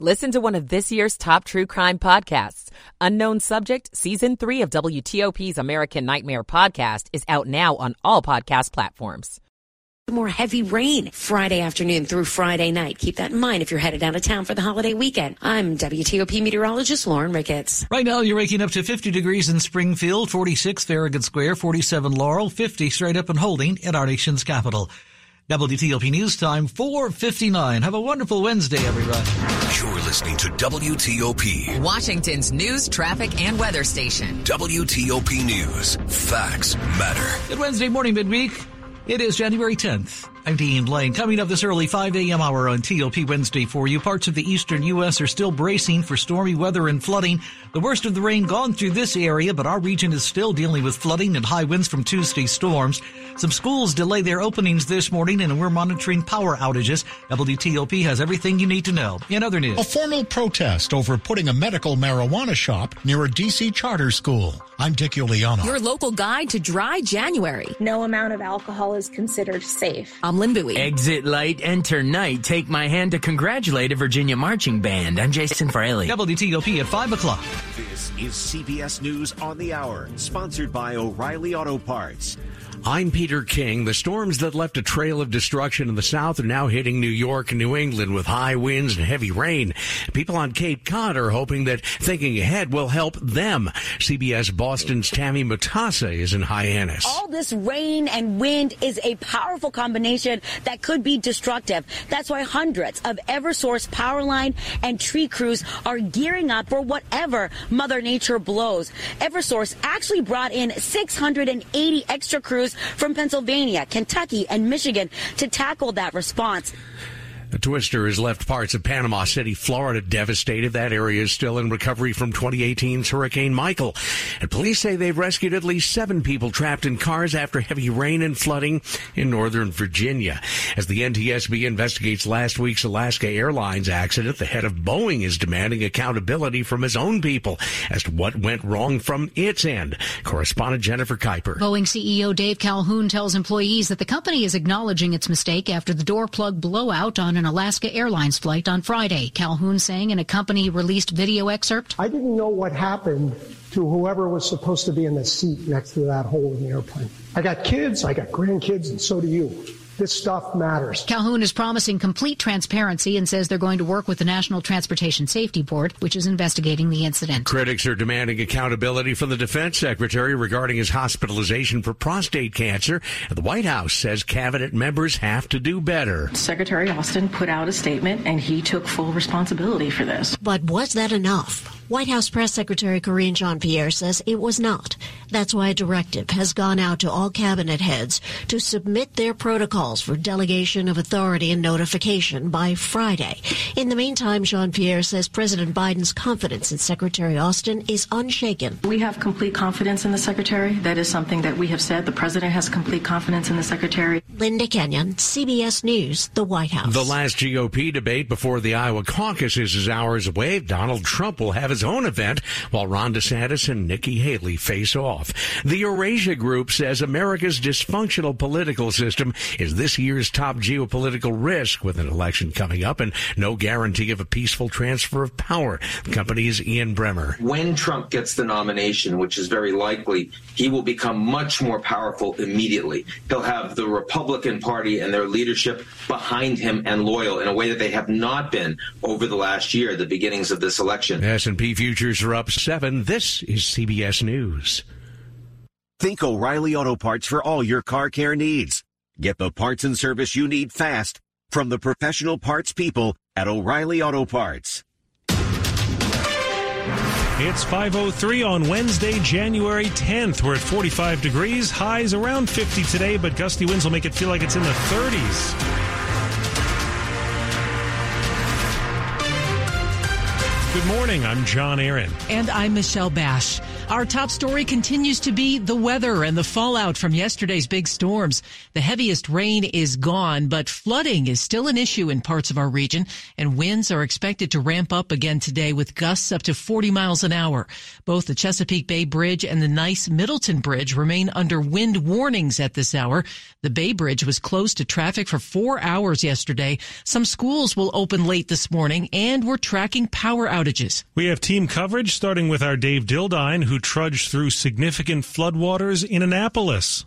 Listen to one of this year's top true crime podcasts. Unknown Subject, Season 3 of WTOP's American Nightmare podcast is out now on all podcast platforms. More heavy rain Friday afternoon through Friday night. Keep that in mind if you're headed out of town for the holiday weekend. I'm WTOP meteorologist Lauren Ricketts. Right now, you're waking up to 50 degrees in Springfield, 46 Farragut Square, 47 Laurel, 50 straight up and holding in our nation's capital. WTOP News Time 459. Have a wonderful Wednesday, everybody. You're listening to WTOP, Washington's news, traffic, and weather station. WTOP News. Facts matter. Good Wednesday morning, midweek. It is January 10th. I'm Dean Lane. Coming up this early 5 a.m. hour on TOP Wednesday for you. Parts of the eastern U.S. are still bracing for stormy weather and flooding. The worst of the rain gone through this area, but our region is still dealing with flooding and high winds from Tuesday's storms. Some schools delay their openings this morning and we're monitoring power outages. WTOP has everything you need to know. In other news, a formal protest over putting a medical marijuana shop near a DC charter school. I'm Dick Uliano. Your local guide to dry January. No amount of alcohol is considered safe. I'm Lynn Bowie. Exit light, enter night. Take my hand to congratulate a Virginia marching band. I'm Jason Fraley. WTOP at 5 o'clock. This is CBS News on the Hour, sponsored by O'Reilly Auto Parts. I'm Peter King. The storms that left a trail of destruction in the south are now hitting New York and New England with high winds and heavy rain. People on Cape Cod are hoping that thinking ahead will help them. CBS Boston's Tammy Mutasa is in Hyannis. All this rain and wind is a powerful combination that could be destructive. That's why hundreds of Eversource power line and tree crews are gearing up for whatever Mother Nature blows. Eversource actually brought in 680 extra crews from Pennsylvania, Kentucky, and Michigan to tackle that response. The twister has left parts of Panama City, Florida devastated. That area is still in recovery from 2018's Hurricane Michael. And police say they've rescued at least seven people trapped in cars after heavy rain and flooding in northern Virginia. As the NTSB investigates last week's Alaska Airlines accident, the head of Boeing is demanding accountability from his own people as to what went wrong from its end. Correspondent Jennifer Kuiper. Boeing CEO Dave Calhoun tells employees that the company is acknowledging its mistake after the door plug blowout on an Alaska Airlines flight on Friday. Calhoun saying in a company released video excerpt I didn't know what happened to whoever was supposed to be in the seat next to that hole in the airplane. I got kids, I got grandkids, and so do you. This stuff matters. Calhoun is promising complete transparency and says they're going to work with the National Transportation Safety Board, which is investigating the incident. Critics are demanding accountability from the defense secretary regarding his hospitalization for prostate cancer. The White House says cabinet members have to do better. Secretary Austin put out a statement and he took full responsibility for this. But was that enough? White House Press Secretary Karine Jean-Pierre says it was not. That's why a directive has gone out to all cabinet heads to submit their protocols for delegation of authority and notification by Friday. In the meantime, Jean-Pierre says President Biden's confidence in Secretary Austin is unshaken. We have complete confidence in the Secretary. That is something that we have said. The President has complete confidence in the Secretary. Linda Kenyon, CBS News, the White House. The last GOP debate before the Iowa caucuses is hours away. Donald Trump will have his own event while Ron DeSantis and Nikki Haley face off. The Eurasia Group says America's dysfunctional political system is this year's top geopolitical risk with an election coming up and no guarantee of a peaceful transfer of power. The company's Ian Bremmer. When Trump gets the nomination, which is very likely, he will become much more powerful immediately. He'll have the Republican Party and their leadership behind him and loyal in a way that they have not been over the last year, the beginnings of this election. S&P futures are up seven. This is CBS News. Think O'Reilly Auto Parts for all your car care needs. Get the parts and service you need fast from the professional parts people at O'Reilly Auto Parts. It's 503 on Wednesday, January 10th. We're at 45 degrees. Highs around 50 today, but gusty winds will make it feel like it's in the 30s. Good morning. I'm John Aaron. And I'm Michelle Bash. Our top story continues to be the weather and the fallout from yesterday's big storms. The heaviest rain is gone, but flooding is still an issue in parts of our region, and winds are expected to ramp up again today with gusts up to 40 miles an hour. Both the Chesapeake Bay Bridge and the Nice Middleton Bridge remain under wind warnings at this hour. The Bay Bridge was closed to traffic for four hours yesterday. Some schools will open late this morning, and we're tracking power outages. We have team coverage starting with our Dave Dildine, who trudged through significant floodwaters in Annapolis.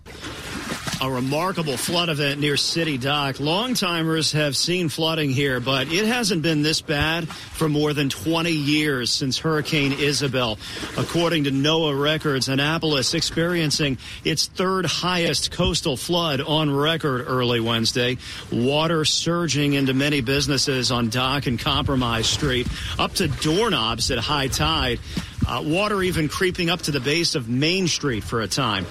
A remarkable flood event near City Dock. Longtimers have seen flooding here, but it hasn't been this bad for more than 20 years since Hurricane Isabel. According to NOAA records, Annapolis experiencing its third highest coastal flood on record early Wednesday. Water surging into many businesses on Dock and Compromise Street, up to doorknobs at high tide. Uh, water even creeping up to the base of Main Street for a time.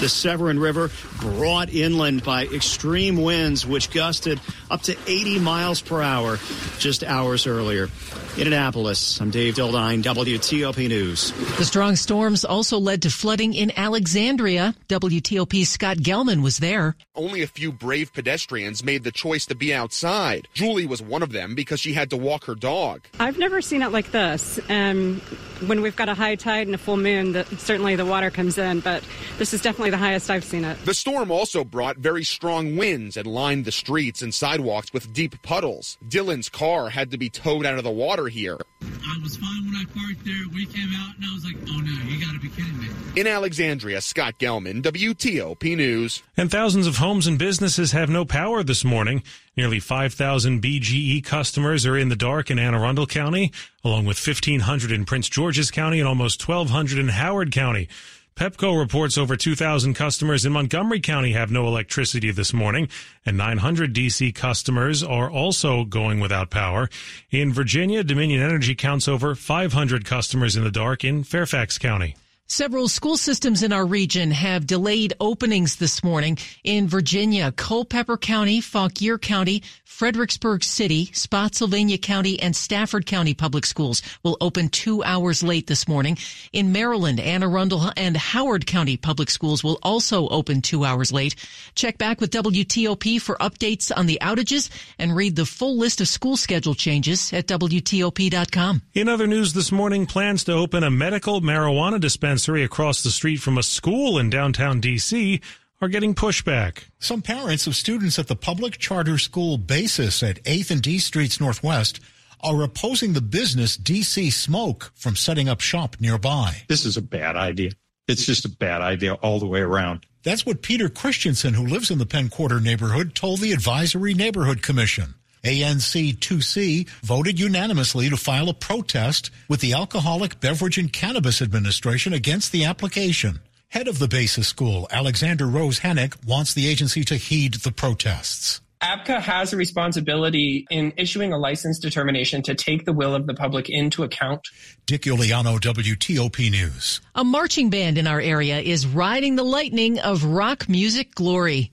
The Severn River brought inland by extreme winds, which gusted up to 80 miles per hour just hours earlier. In Annapolis, I'm Dave Dildine, WTOP News. The strong storms also led to flooding in Alexandria. WTOP's Scott Gelman was there. Only a few brave pedestrians made the choice to be outside. Julie was one of them because she had to walk her dog. I've never seen it like this. Um, when we've got a high tide and a full moon, the, certainly the water comes in, but this is definitely the highest I've seen it. The storm also brought very strong winds and lined the streets and sidewalks with deep puddles. Dylan's car had to be towed out of the water here. I was fine when I parked there. We came out and I was like, oh no, you got to be kidding me. In Alexandria, Scott Gelman, WTOP News. And thousands of homes and businesses have no power this morning. Nearly 5,000 BGE customers are in the dark in Anne Arundel County, along with 1,500 in Prince George's County and almost 1,200 in Howard County. Pepco reports over 2,000 customers in Montgomery County have no electricity this morning, and 900 DC customers are also going without power. In Virginia, Dominion Energy counts over 500 customers in the dark in Fairfax County. Several school systems in our region have delayed openings this morning. In Virginia, Culpeper County, Fauquier County, Fredericksburg City, Spotsylvania County, and Stafford County public schools will open two hours late this morning. In Maryland, Anne Arundel and Howard County public schools will also open two hours late. Check back with WTOP for updates on the outages and read the full list of school schedule changes at WTOP.com. In other news this morning, plans to open a medical marijuana dispensary across the street from a school in downtown D.C. are getting pushback. Some parents of students at the public charter school basis at 8th and D Streets Northwest are opposing the business DC Smoke from setting up shop nearby. This is a bad idea. It's just a bad idea all the way around. That's what Peter Christensen, who lives in the Penn Quarter neighborhood, told the Advisory Neighborhood Commission. ANC 2C voted unanimously to file a protest with the Alcoholic Beverage and Cannabis Administration against the application. Head of the Basis School, Alexander Rose Hennick, wants the agency to heed the protests. ABCA has a responsibility in issuing a license determination to take the will of the public into account. Dick Uliano, WTOP News. A marching band in our area is riding the lightning of rock music glory.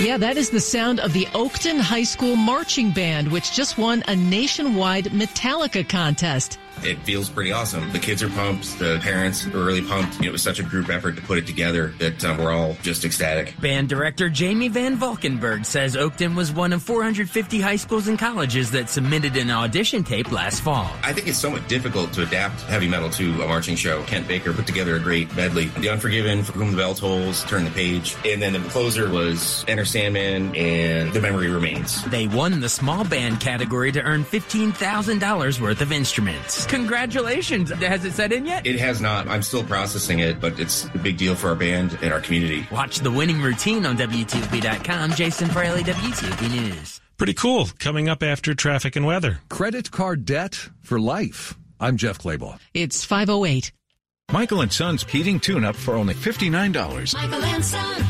Yeah, that is the sound of the Oakton High School Marching Band, which just won a nationwide Metallica contest. It feels pretty awesome. The kids are pumped. The parents are really pumped. It was such a group effort to put it together that uh, we're all just ecstatic. Band director Jamie Van Valkenburg says Oakton was one of 450 high schools and colleges that submitted an audition tape last fall. I think it's somewhat difficult to adapt heavy metal to a marching show. Kent Baker put together a great medley. The Unforgiven, For Whom the Bell Tolls, Turn the Page. And then the closer was Enter Sandman and The Memory Remains. They won the small band category to earn $15,000 worth of instruments. Congratulations. Has it set in yet? It has not. I'm still processing it, but it's a big deal for our band and our community. Watch the winning routine on WTOP.com. Jason Fraley, WTOP News. Pretty cool. Coming up after traffic and weather. Credit card debt for life. I'm Jeff Clabaugh. It's 508. Michael and Son's heating tune up for only $59. Michael and Son.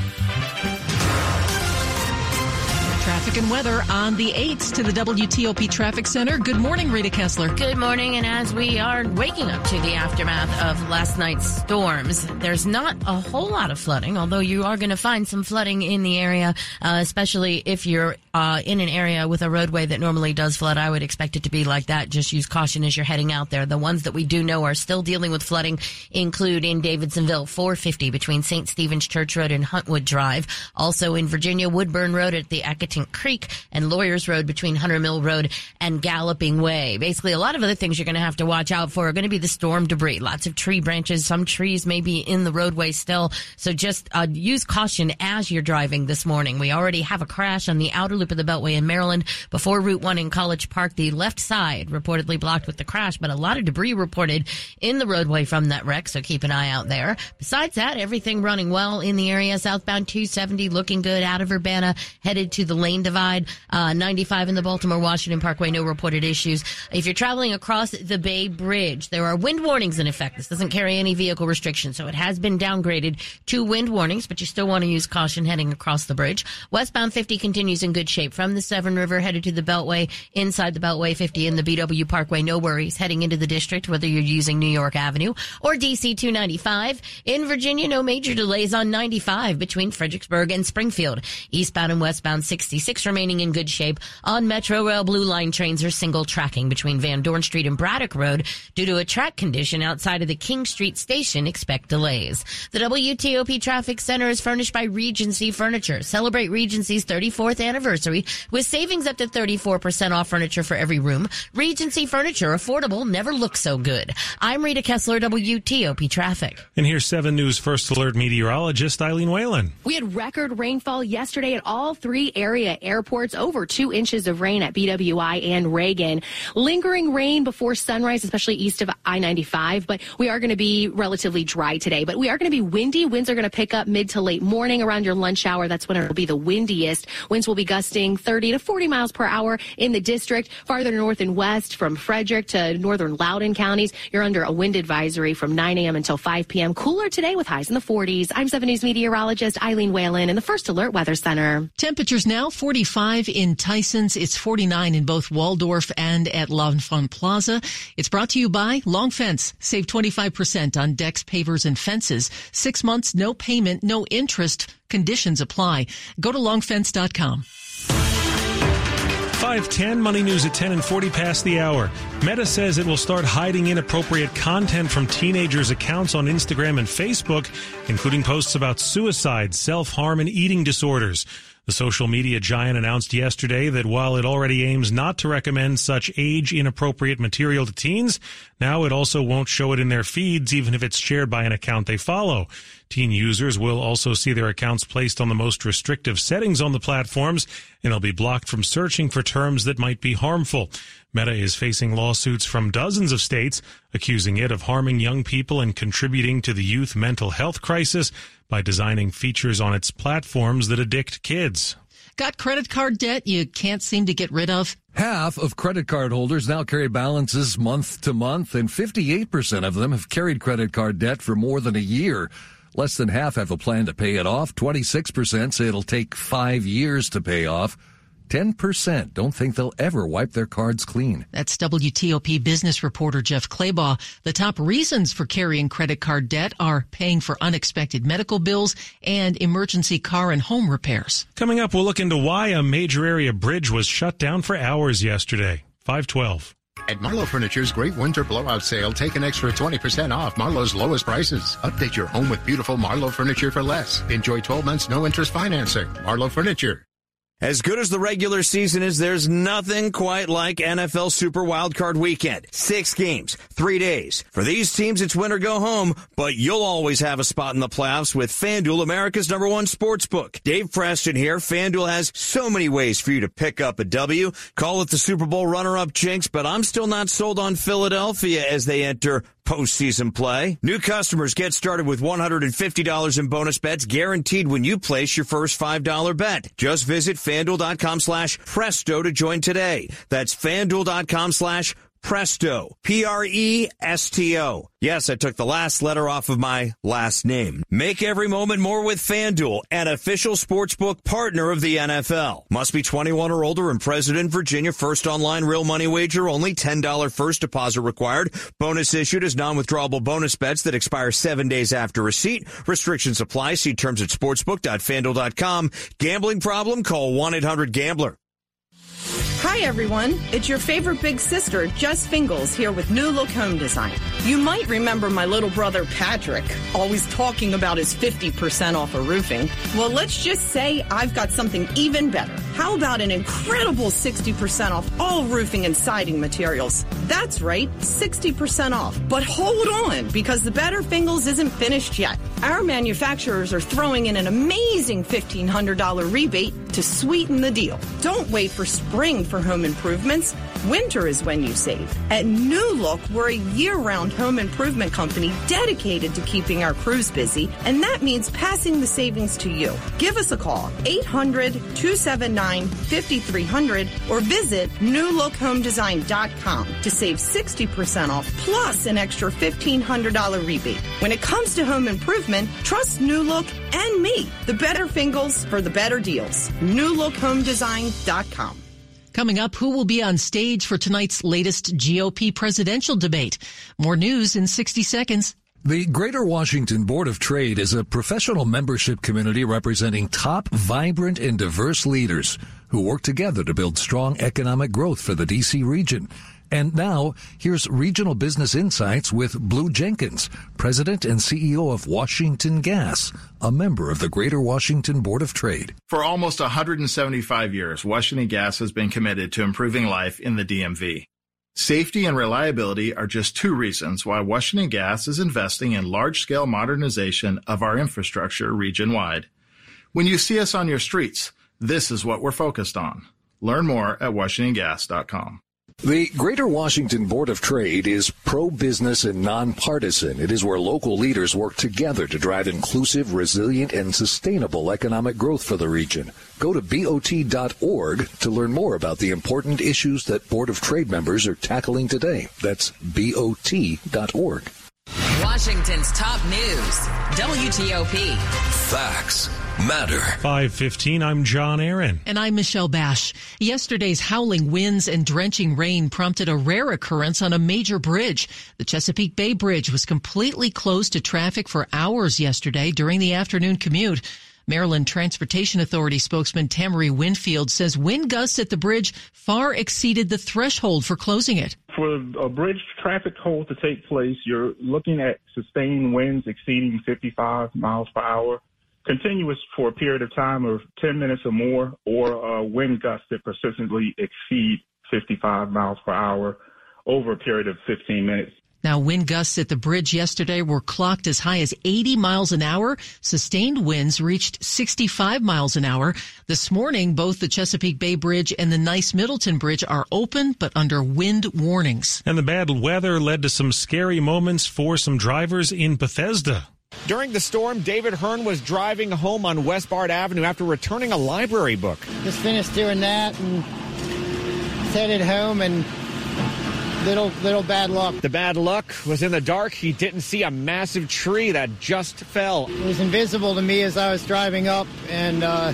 And weather on the 8th to the WTOP Traffic Center. Good morning, Rita Kessler. Good morning. And as we are waking up to the aftermath of last night's storms, there's not a whole lot of flooding, although you are going to find some flooding in the area, uh, especially if you're uh, in an area with a roadway that normally does flood. I would expect it to be like that. Just use caution as you're heading out there. The ones that we do know are still dealing with flooding include in Davidsonville 450 between St. Stephen's Church Road and Huntwood Drive. Also in Virginia, Woodburn Road at the Accotink Creek and Lawyers Road between Hunter Mill Road and Galloping Way. Basically, a lot of other things you're going to have to watch out for are going to be the storm debris. Lots of tree branches. Some trees may be in the roadway still. So just uh, use caution as you're driving this morning. We already have a crash on the outer loop of the Beltway in Maryland before Route 1 in College Park. The left side reportedly blocked with the crash, but a lot of debris reported in the roadway from that wreck. So keep an eye out there. Besides that, everything running well in the area. Southbound 270 looking good out of Urbana headed to the lane divide. Uh, 95 in the Baltimore Washington Parkway, no reported issues. If you're traveling across the Bay Bridge, there are wind warnings in effect. This doesn't carry any vehicle restrictions, so it has been downgraded to wind warnings, but you still want to use caution heading across the bridge. Westbound 50 continues in good shape from the Severn River headed to the Beltway, inside the Beltway 50 in the BW Parkway, no worries heading into the district, whether you're using New York Avenue or DC 295. In Virginia, no major delays on 95 between Fredericksburg and Springfield. Eastbound and westbound 66 remaining in good shape. On Metro Rail Blue Line trains are single tracking between Van Dorn Street and Braddock Road due to a track condition outside of the King Street station. Expect delays. The WTOP Traffic Center is furnished by Regency Furniture. Celebrate Regency's 34th anniversary with savings up to 34% off furniture for every room. Regency Furniture, affordable, never looks so good. I'm Rita Kessler, WTOP Traffic. And here's 7 News First Alert meteorologist Eileen Whalen. We had record rainfall yesterday at all three area airports, over two inches of rain at BWI and Reagan. Lingering rain before sunrise, especially east of I-95, but we are going to be relatively dry today. But we are going to be windy. Winds are going to pick up mid to late morning around your lunch hour. That's when it will be the windiest. Winds will be gusting 30 to 40 miles per hour in the district. Farther north and west from Frederick to northern Loudoun counties, you're under a wind advisory from 9 a.m. until 5 p.m. Cooler today with highs in the 40s. I'm 7 News meteorologist Eileen Whalen in the First Alert Weather Center. Temperatures now 45 in Tysons. It's 49 in both Waldorf and at L'Enfant Plaza. It's brought to you by Long Fence. Save 25% on decks, pavers, and fences. Six months, no payment, no interest. Conditions apply. Go to longfence.com. 510 Money News at 10 and 40 past the hour. Meta says it will start hiding inappropriate content from teenagers' accounts on Instagram and Facebook, including posts about suicide, self-harm, and eating disorders. The social media giant announced yesterday that while it already aims not to recommend such age inappropriate material to teens, now it also won't show it in their feeds even if it's shared by an account they follow. Teen users will also see their accounts placed on the most restrictive settings on the platforms, and they'll be blocked from searching for terms that might be harmful. Meta is facing lawsuits from dozens of states accusing it of harming young people and contributing to the youth mental health crisis by designing features on its platforms that addict kids. Got credit card debt you can't seem to get rid of? Half of credit card holders now carry balances month to month, and 58% of them have carried credit card debt for more than a year. Less than half have a plan to pay it off. 26% say it'll take five years to pay off. 10% don't think they'll ever wipe their cards clean. That's WTOP business reporter Jeff Clabaugh. The top reasons for carrying credit card debt are paying for unexpected medical bills and emergency car and home repairs. Coming up, we'll look into why a major area bridge was shut down for hours yesterday. 512. At Marlowe Furniture's great winter blowout sale, take an extra 20% off Marlowe's lowest prices. Update your home with beautiful Marlowe furniture for less. Enjoy 12 months no interest financing. Marlowe Furniture. As good as the regular season is, there's nothing quite like NFL Super Wildcard Weekend. Six games, three days. For these teams, it's win or go home, but you'll always have a spot in the playoffs with FanDuel, America's number one sports book. Dave Preston here. FanDuel has so many ways for you to pick up a W. Call it the Super Bowl runner-up jinx, but I'm still not sold on Philadelphia as they enter postseason play. New customers get started with $150 in bonus bets guaranteed when you place your first $5 bet. Just visit fanduel.com slash presto to join today. That's fanduel.com slash Presto. P-R-E-S-T-O. P R E S T O. Yes, I took the last letter off of my last name. Make every moment more with FanDuel, an official sportsbook partner of the NFL. Must be 21 or older and present in Virginia. First online real money wager only. $10 first deposit required. Bonus issued as non-withdrawable bonus bets that expire seven days after receipt. Restrictions apply. See terms at sportsbook.fanduel.com. Gambling problem? Call 1-800-GAMBLER. Hi everyone, it's your favorite big sister, Jess Fingles, here with New Look Home Design. You might remember my little brother Patrick, always talking about his 50% off of roofing. Well, let's just say I've got something even better. How about an incredible 60% off all roofing and siding materials? That's right, 60% off. But hold on, because the Better Fingles isn't finished yet. Our manufacturers are throwing in an amazing $1,500 rebate to sweeten the deal. Don't wait for spring for home improvements. Winter is when you save. At New Look, we're a year-round home improvement company dedicated to keeping our crews busy, and that means passing the savings to you. Give us a call, 800-279-5300, or visit newlookhomedesign.com to save 60% off, plus an extra $1,500 rebate. When it comes to home improvement, trust New Look and me, the better Fingles for the better deals. newlookhomedesign.com. Coming up, who will be on stage for tonight's latest GOP presidential debate? More news in 60 seconds. The Greater Washington Board of Trade is a professional membership community representing top, vibrant, and diverse leaders who work together to build strong economic growth for the DC region. And now, here's Regional Business Insights with Blue Jenkins, President and CEO of Washington Gas, a member of the Greater Washington Board of Trade. For almost 175 years, Washington Gas has been committed to improving life in the DMV. Safety and reliability are just two reasons why Washington Gas is investing in large scale modernization of our infrastructure region wide. When you see us on your streets, this is what we're focused on. Learn more at WashingtonGas.com. The Greater Washington Board of Trade is pro-business and nonpartisan. It is where local leaders work together to drive inclusive, resilient, and sustainable economic growth for the region. Go to BOT.org to learn more about the important issues that Board of Trade members are tackling today. That's BOT.org. Washington's top news, WTOP. Facts matter. 515, I'm John Aaron. And I'm Michelle Bash. Yesterday's howling winds and drenching rain prompted a rare occurrence on a major bridge. The Chesapeake Bay Bridge was completely closed to traffic for hours yesterday during the afternoon commute. Maryland Transportation Authority spokesman Tamara Winfield says wind gusts at the bridge far exceeded the threshold for closing it. For a bridge traffic hold to take place, you're looking at sustained winds exceeding 55 miles per hour, continuous for a period of time of 10 minutes or more, or uh, wind gusts that persistently exceed 55 miles per hour over a period of 15 minutes. Now, wind gusts at the bridge yesterday were clocked as high as 80 miles an hour. Sustained winds reached 65 miles an hour. This morning, both the Chesapeake Bay Bridge and the Nice Middleton Bridge are open, but under wind warnings. And the bad weather led to some scary moments for some drivers in Bethesda. During the storm, David Hearn was driving home on Westbard Avenue after returning a library book. Just finished doing that and headed home and little little bad luck. The bad luck was in the dark. He didn't see a massive tree that just fell. It was invisible to me as I was driving up, and uh,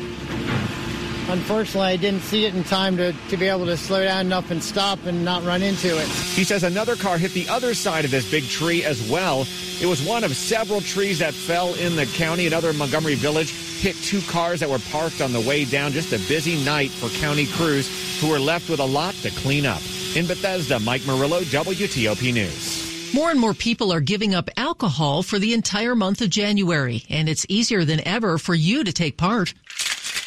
unfortunately, I didn't see it in time to, to be able to slow down enough and stop and not run into it. He says another car hit the other side of this big tree as well. It was one of several trees that fell in the county. Another in Montgomery Village hit two cars that were parked on the way down. Just a busy night for county crews who were left with a lot to clean up. In Bethesda, Mike Murillo, WTOP News. More and more people are giving up alcohol for the entire month of January, and it's easier than ever for you to take part.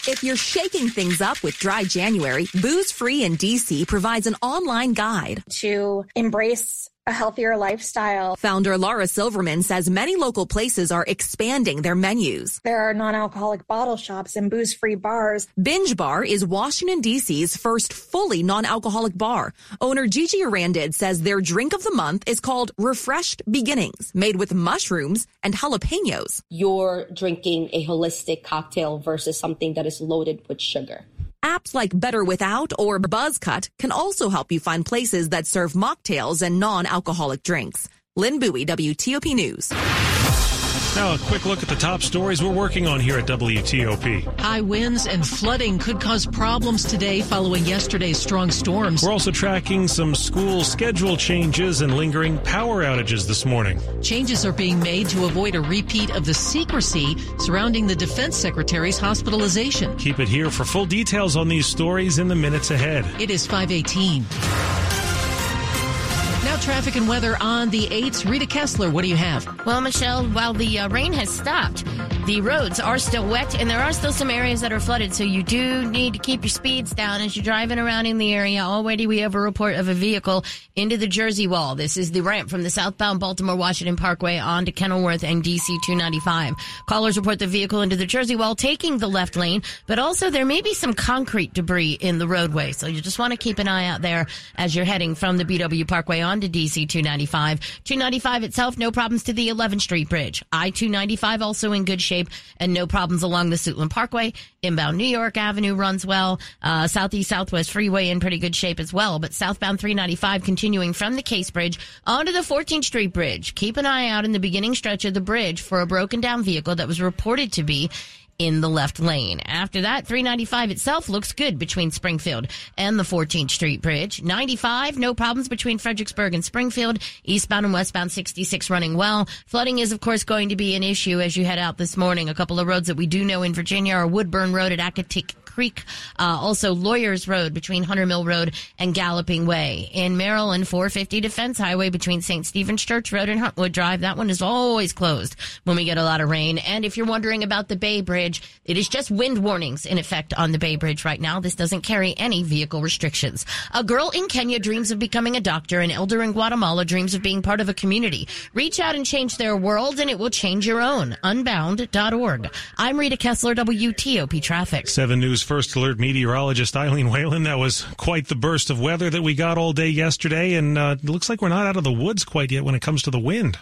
If you're shaking things up with Dry January, Booze Free in DC provides an online guide. To embrace a healthier lifestyle. Founder Laura Silverman says many local places are expanding their menus. There are non-alcoholic bottle shops and booze-free bars. Binge Bar is Washington DC's first fully non-alcoholic bar. Owner Gigi Arandid says their drink of the month is called Refreshed Beginnings, made with mushrooms and jalapenos. You're drinking a holistic cocktail versus something that is loaded with sugar. Apps like Better Without or Buzzcut can also help you find places that serve mocktails and non-alcoholic drinks. Lynn Bowie, WTOP News. Now, a quick look at the top stories we're working on here at WTOP. High winds and flooding could cause problems today following yesterday's strong storms. We're also tracking some school schedule changes and lingering power outages this morning. Changes are being made to avoid a repeat of the secrecy surrounding the defense secretary's hospitalization. Keep it here for full details on these stories in the minutes ahead. It is 518. Now, traffic and weather on the 8s. Rita Kessler, what do you have? Well, Michelle, while the uh, rain has stopped, the roads are still wet and there are still some areas that are flooded. So you do need to keep your speeds down as you're driving around in the area. Already we have a report of a vehicle into the Jersey Wall. This is the ramp from the southbound Baltimore Washington Parkway on to Kenilworth and DC 295. Callers report the vehicle into the Jersey Wall taking the left lane, but also there may be some concrete debris in the roadway. So you just want to keep an eye out there as you're heading from the BW Parkway on to DC 295. 295 itself, no problems to the 11th Street Bridge. I 295 also in good shape and no problems along the Suitland Parkway. Inbound New York Avenue runs well. Uh, Southeast Southwest Freeway in pretty good shape as well. But southbound 395 continuing from the Case Bridge onto the 14th Street Bridge. Keep an eye out in the beginning stretch of the bridge for a broken down vehicle that was reported to be in the left lane. After that, 395 itself looks good between Springfield and the 14th Street Bridge. 95, no problems between Fredericksburg and Springfield. Eastbound and westbound 66 running well. Flooding is, of course, going to be an issue as you head out this morning. A couple of roads that we do know in Virginia are Woodburn Road at Accotink Creek, uh, also Lawyers Road between Hunter Mill Road and Galloping Way. In Maryland, 450 Defense Highway between St. Stephen's Church Road and Huntwood Drive. That one is always closed when we get a lot of rain. And if you're wondering about the Bay Bridge, it is just wind warnings in effect on the Bay Bridge right now. This doesn't carry any vehicle restrictions. A girl in Kenya dreams of becoming a doctor. An elder in Guatemala dreams of being part of a community. Reach out and change their world and it will change your own. Unbound.org. I'm Rita Kessler, WTOP Traffic. 7 News First Alert meteorologist Eileen Whalen. That was quite the burst of weather that we got all day yesterday, and uh, it looks like we're not out of the woods quite yet when it comes to the wind.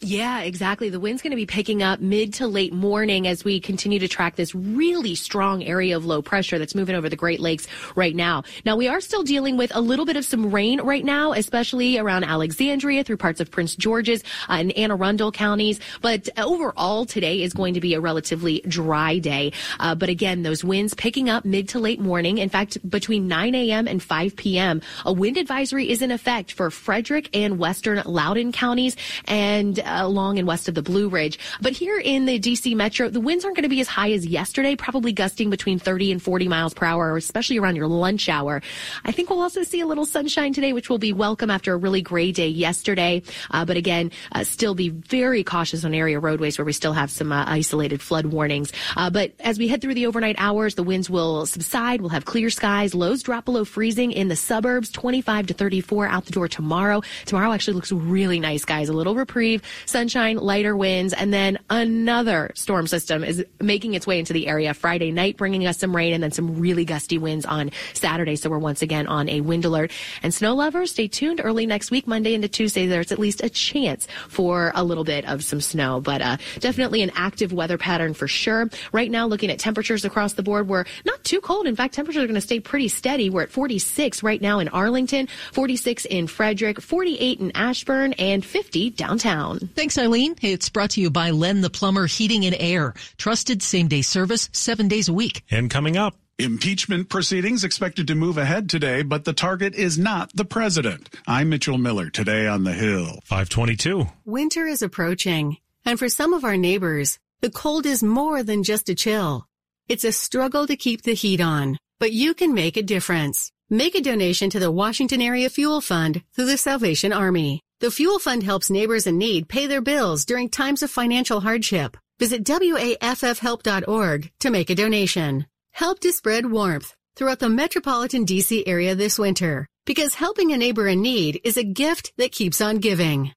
Yeah, exactly. The wind's going to be picking up mid to late morning as we continue to track this really strong area of low pressure that's moving over the Great Lakes right now. Now, we are still dealing with a little bit of some rain right now, especially around Alexandria through parts of Prince George's uh, and Anne Arundel counties. But overall, today is going to be a relatively dry day. Uh, but again, those winds picking up mid to late morning. In fact, between 9 a.m. and 5 p.m., a wind advisory is in effect for Frederick and Western Loudoun counties. And along and west of the Blue Ridge. But here in the DC metro, the winds aren't going to be as high as yesterday, probably gusting between 30 and 40 miles per hour, especially around your lunch hour. I think we'll also see a little sunshine today, which will be welcome after a really gray day yesterday. Uh, but again, uh, still be very cautious on area roadways where we still have some uh, isolated flood warnings. Uh, but as we head through the overnight hours, the winds will subside. We'll have clear skies. Lows drop below freezing in the suburbs, 25 to 34 out the door tomorrow. Tomorrow actually looks really nice, guys. A little reprieve sunshine, lighter winds, and then another storm system is making its way into the area Friday night, bringing us some rain and then some really gusty winds on Saturday. So we're once again on a wind alert. And snow lovers, stay tuned early next week, Monday into Tuesday. There's at least a chance for a little bit of some snow, but uh, definitely an active weather pattern for sure. Right now, looking at temperatures across the board, we're not too cold. In fact, temperatures are going to stay pretty steady. We're at 46 right now in Arlington, 46 in Frederick, 48 in Ashburn, and 50 downtown. Thanks, Eileen. It's brought to you by Len the Plumber Heating and Air. Trusted same day service seven days a week. And coming up. Impeachment proceedings expected to move ahead today, but the target is not the president. I'm Mitchell Miller today on the Hill. 522. Winter is approaching, and for some of our neighbors, the cold is more than just a chill. It's a struggle to keep the heat on, but you can make a difference. Make a donation to the Washington Area Fuel Fund through the Salvation Army. The Fuel Fund helps neighbors in need pay their bills during times of financial hardship. Visit WAFFhelp.org to make a donation. Help to spread warmth throughout the metropolitan DC area this winter because helping a neighbor in need is a gift that keeps on giving.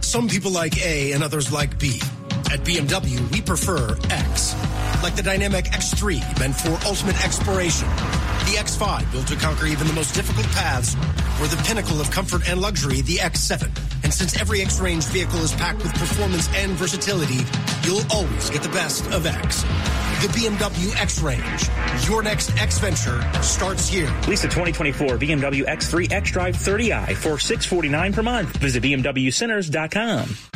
Some people like A and others like B. At BMW, we prefer X. Like the dynamic X3 meant for ultimate exploration. The X5 built to conquer even the most difficult paths, or the pinnacle of comfort and luxury, the X7. And since every X Range vehicle is packed with performance and versatility, you'll always get the best of X. The BMW X Range. Your next X venture starts here. Lease a 2024 BMW X3 X Drive 30i for 649 per month. Visit BMWCenters.com.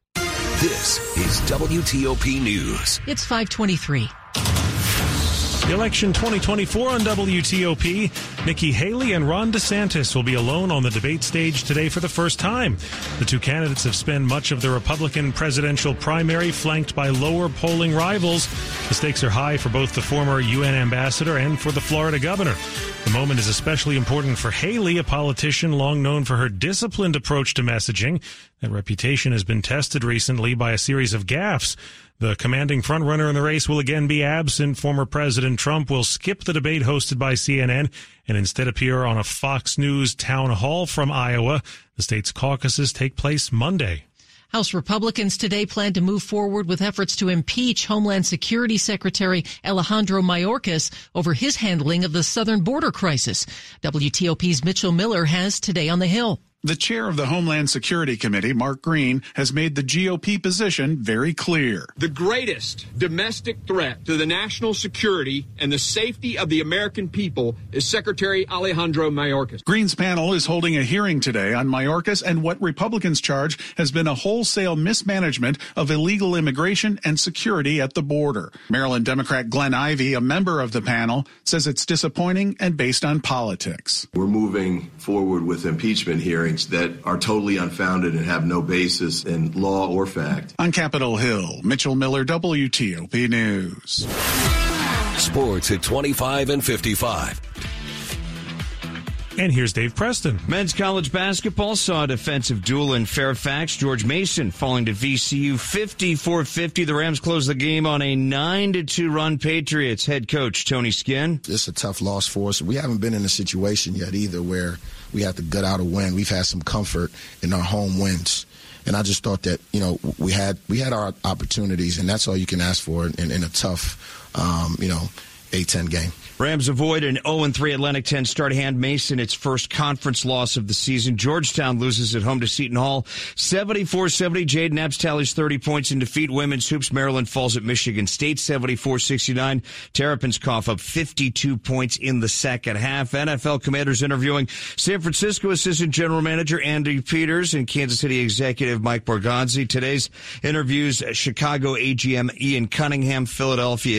This is WTOP News. It's 523. Election 2024 on WTOP. Nikki Haley and Ron DeSantis will be alone on the debate stage today for the first time. The two candidates have spent much of the Republican presidential primary flanked by lower polling rivals. The stakes are high for both the former UN ambassador and for the Florida governor. The moment is especially important for Haley, a politician long known for her disciplined approach to messaging. That reputation has been tested recently by a series of gaffes. The commanding frontrunner in the race will again be absent. Former President Trump will skip the debate hosted by CNN and instead appear on a Fox News town hall from Iowa. The state's caucuses take place Monday. House Republicans today plan to move forward with efforts to impeach Homeland Security Secretary Alejandro Mayorkas over his handling of the southern border crisis. WTOP's Mitchell Miller has today on the Hill. The chair of the Homeland Security Committee, Mark Green, has made the GOP position very clear. The greatest domestic threat to the national security and the safety of the American people is Secretary Alejandro Mayorkas. Green's panel is holding a hearing today on Mayorkas and what Republicans charge has been a wholesale mismanagement of illegal immigration and security at the border. Maryland Democrat Glenn Ivey, a member of the panel, says it's disappointing and based on politics. We're moving forward with impeachment hearings that are totally unfounded and have no basis in law or fact. On Capitol Hill, Mitchell Miller, WTOP News. Sports at 25 and 55. And here's Dave Preston. Men's college basketball saw a defensive duel in Fairfax. George Mason falling to VCU 54-50. The Rams closed the game on a 9-2 run Patriots. Head coach Tony Skinn. It's a tough loss for us. We haven't been in a situation yet either where we have to gut out a win. We've had some comfort in our home wins. And I just thought that, you know, we had we had our opportunities and that's all you can ask for in, in a tough um, you know, A10 game. Rams avoid an 0-3 Atlantic 10 start hand Mason its first conference loss of the season. Georgetown loses at home to Seton Hall 74-70. Jayden Epps tallies 30 points in defeat. Women's hoops Maryland falls at Michigan State 74-69. Terrapins cough up 52 points in the second half. NFL Commanders interviewing San Francisco Assistant General Manager Andy Peters and Kansas City Executive Mike Borgonzi. Today's interviews Chicago AGM Ian Cunningham, Philadelphia